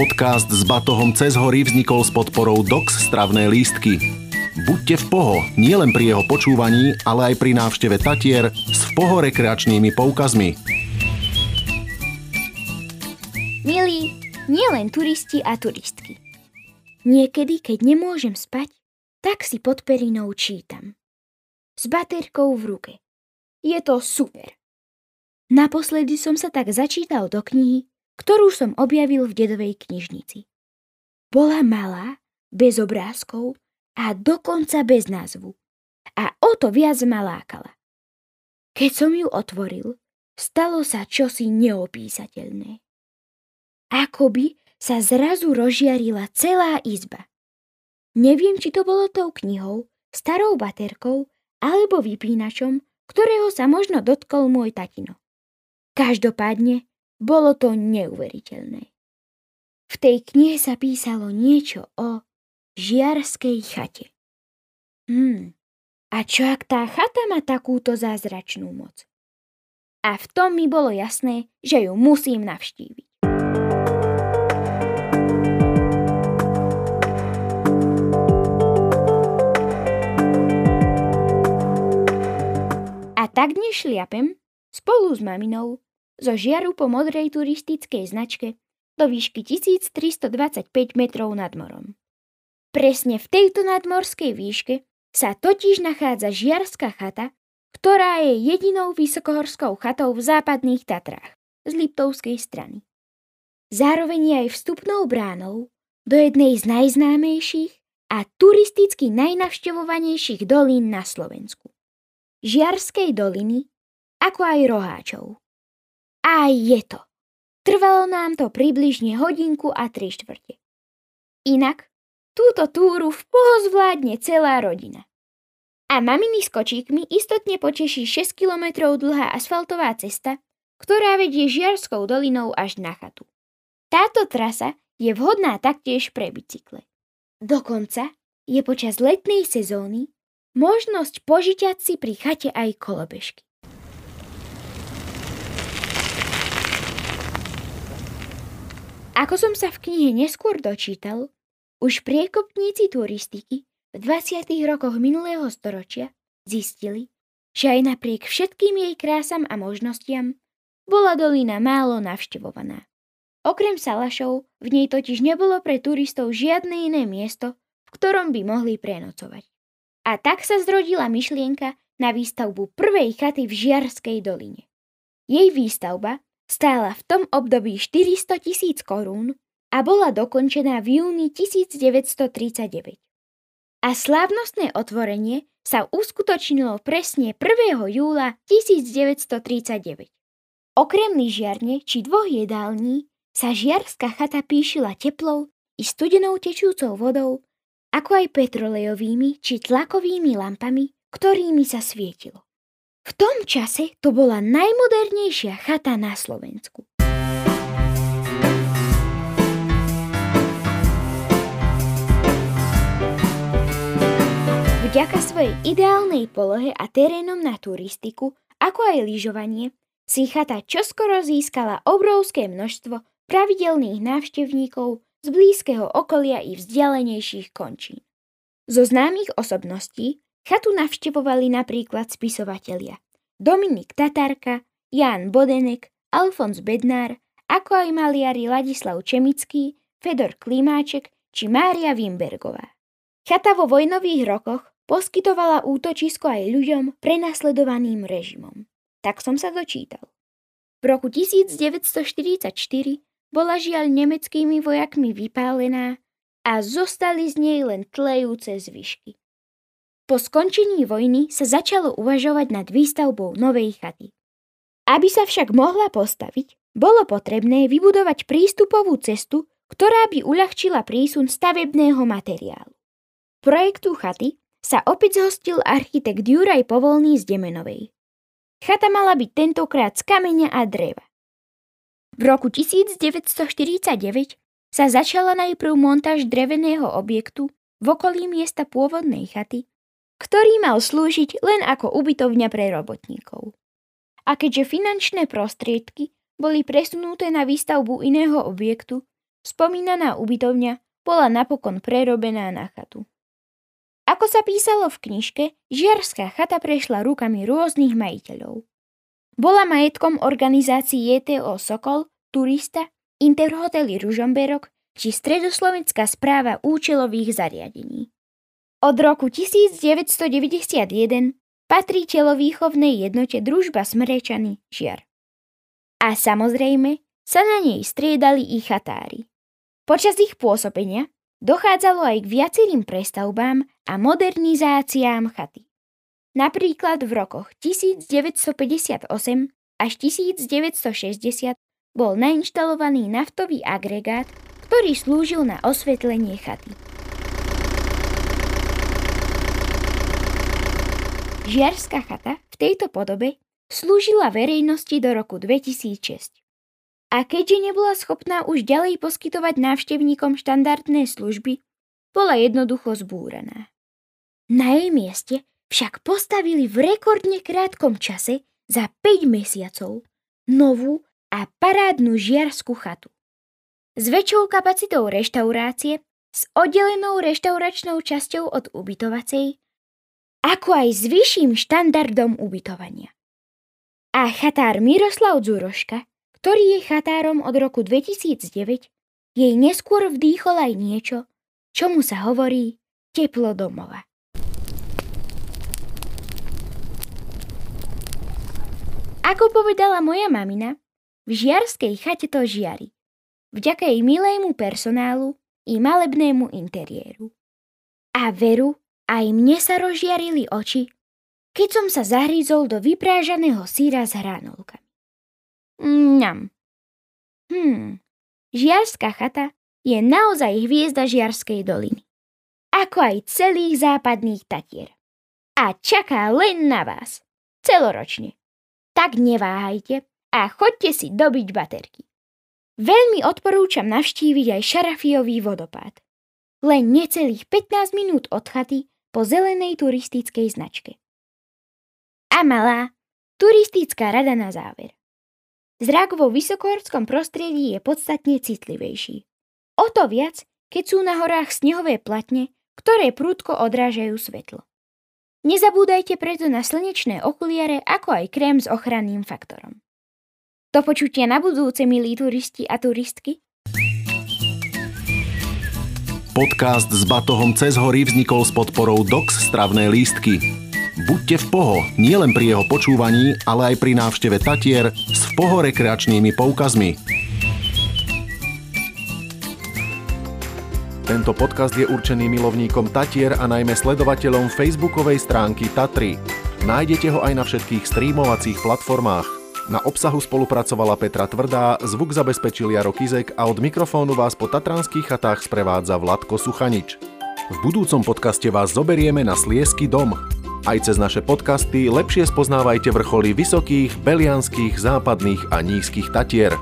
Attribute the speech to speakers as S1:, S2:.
S1: Podcast s batohom cez hory vznikol s podporou DOX stravné lístky. Buďte v Poho, nielen pri jeho počúvaní, ale aj pri návšteve Tatier s v Poho rekreačnými poukazmi.
S2: Milí, nielen turisti a turistky. Niekedy, keď nemôžem spať, tak si pod perinou čítam. S baterkou v ruke. Je to super. Naposledy som sa tak začítal do knihy, ktorú som objavil v dedovej knižnici. Bola malá, bez obrázkov a dokonca bez názvu. A o to viac ma lákala. Keď som ju otvoril, stalo sa čosi neopísateľné. Akoby sa zrazu rozžiarila celá izba. Neviem, či to bolo tou knihou, starou baterkou alebo vypínačom, ktorého sa možno dotkol môj tatino. Každopádne bolo to neuveriteľné. V tej knihe sa písalo niečo o žiarskej chate. Hmm, a čo ak tá chata má takúto zázračnú moc? A v tom mi bolo jasné, že ju musím navštíviť. A tak dnes šliapem spolu s maminou zo žiaru po modrej turistickej značke do výšky 1325 metrov nad morom. Presne v tejto nadmorskej výške sa totiž nachádza žiarská chata, ktorá je jedinou vysokohorskou chatou v západných Tatrách z Liptovskej strany. Zároveň je aj vstupnou bránou do jednej z najznámejších a turisticky najnavštevovanejších dolín na Slovensku. Žiarskej doliny ako aj roháčov. A je to. Trvalo nám to približne hodinku a tri štvrte. Inak, túto túru v poho zvládne celá rodina. A maminy s kočíkmi istotne poteší 6 km dlhá asfaltová cesta, ktorá vedie Žiarskou dolinou až na chatu. Táto trasa je vhodná taktiež pre bicykle. Dokonca je počas letnej sezóny možnosť požiťať si pri chate aj kolobežky. Ako som sa v knihe neskôr dočítal, už priekopníci turistiky v 20. rokoch minulého storočia zistili, že aj napriek všetkým jej krásam a možnostiam bola dolina málo navštevovaná. Okrem Salašov v nej totiž nebolo pre turistov žiadne iné miesto, v ktorom by mohli prenocovať. A tak sa zrodila myšlienka na výstavbu prvej chaty v Žiarskej doline. Jej výstavba Stála v tom období 400 tisíc korún a bola dokončená v júni 1939. A slávnostné otvorenie sa uskutočnilo presne 1. júla 1939. Okrem lyžiarne či dvoch jedální sa žiarská chata píšila teplou i studenou tečúcou vodou, ako aj petrolejovými či tlakovými lampami, ktorými sa svietilo. V tom čase to bola najmodernejšia chata na Slovensku. Vďaka svojej ideálnej polohe a terénom na turistiku, ako aj lyžovanie, si chata čoskoro získala obrovské množstvo pravidelných návštevníkov z blízkeho okolia i vzdialenejších končín. Zo známych osobností Chatu navštevovali napríklad spisovatelia Dominik Tatarka, Ján Bodenek, Alfons Bednár, ako aj maliari Ladislav Čemický, Fedor Klimáček či Mária Wimbergová. Chata vo vojnových rokoch poskytovala útočisko aj ľuďom prenasledovaným režimom. Tak som sa dočítal. V roku 1944 bola žiaľ nemeckými vojakmi vypálená a zostali z nej len tlejúce zvyšky. Po skončení vojny sa začalo uvažovať nad výstavbou novej chaty. Aby sa však mohla postaviť, bolo potrebné vybudovať prístupovú cestu, ktorá by uľahčila prísun stavebného materiálu. Projektu chaty sa opäť zhostil architekt Juraj Povolný z Demenovej. Chata mala byť tentokrát z kameňa a dreva. V roku 1949 sa začala najprv montáž dreveného objektu v okolí miesta pôvodnej chaty ktorý mal slúžiť len ako ubytovňa pre robotníkov. A keďže finančné prostriedky boli presunuté na výstavbu iného objektu, spomínaná ubytovňa bola napokon prerobená na chatu. Ako sa písalo v knižke, žiarská chata prešla rukami rôznych majiteľov. Bola majetkom organizácií JTO Sokol, Turista, Interhotely Ružomberok či Stredoslovenská správa účelových zariadení. Od roku 1991 patrí telovýchovnej jednote Družba Smrečany Žiar. A samozrejme sa na nej striedali i chatári. Počas ich pôsobenia dochádzalo aj k viacerým prestavbám a modernizáciám chaty. Napríklad v rokoch 1958 až 1960 bol nainštalovaný naftový agregát, ktorý slúžil na osvetlenie chaty. Žiarská chata v tejto podobe slúžila verejnosti do roku 2006. A keďže nebola schopná už ďalej poskytovať návštevníkom štandardné služby, bola jednoducho zbúraná. Na jej mieste však postavili v rekordne krátkom čase za 5 mesiacov novú a parádnu žiarskú chatu. S väčšou kapacitou reštaurácie, s oddelenou reštauračnou časťou od ubytovacej ako aj s vyšším štandardom ubytovania. A chatár Miroslav Dzuroška, ktorý je chatárom od roku 2009, jej neskôr vdýchol aj niečo, čomu sa hovorí teplo domova. Ako povedala moja mamina, v žiarskej chate to žiari. Vďaka jej milému personálu i malebnému interiéru. A veru, aj mne sa rozžiarili oči, keď som sa zahrízol do vyprážaného síra s hranolkami. Mňam. Hmm, Žiarská chata je naozaj hviezda Žiarskej doliny. Ako aj celých západných Tatier. A čaká len na vás. Celoročne. Tak neváhajte a chodte si dobiť baterky. Veľmi odporúčam navštíviť aj Šarafiový vodopád. Len necelých 15 minút od chaty po zelenej turistickej značke. A malá turistická rada na záver. Zrak vo vysokohorskom prostredí je podstatne citlivejší. O to viac, keď sú na horách snehové platne, ktoré prúdko odrážajú svetlo. Nezabúdajte preto na slnečné okuliare ako aj krém s ochranným faktorom. Do počutia na budúce, milí turisti a turistky.
S1: Podcast s batohom cez hory vznikol s podporou DOX stravné lístky. Buďte v Poho nielen pri jeho počúvaní, ale aj pri návšteve Tatier s v Poho rekreačnými poukazmi. Tento podcast je určený milovníkom Tatier a najmä sledovateľom facebookovej stránky Tatry. Nájdete ho aj na všetkých streamovacích platformách. Na obsahu spolupracovala Petra Tvrdá, zvuk zabezpečil Jaro Kizek a od mikrofónu vás po tatranských chatách sprevádza Vladko Suchanič. V budúcom podcaste vás zoberieme na Sliesky dom. Aj cez naše podcasty lepšie spoznávajte vrcholy vysokých, belianských, západných a nízkych Tatier.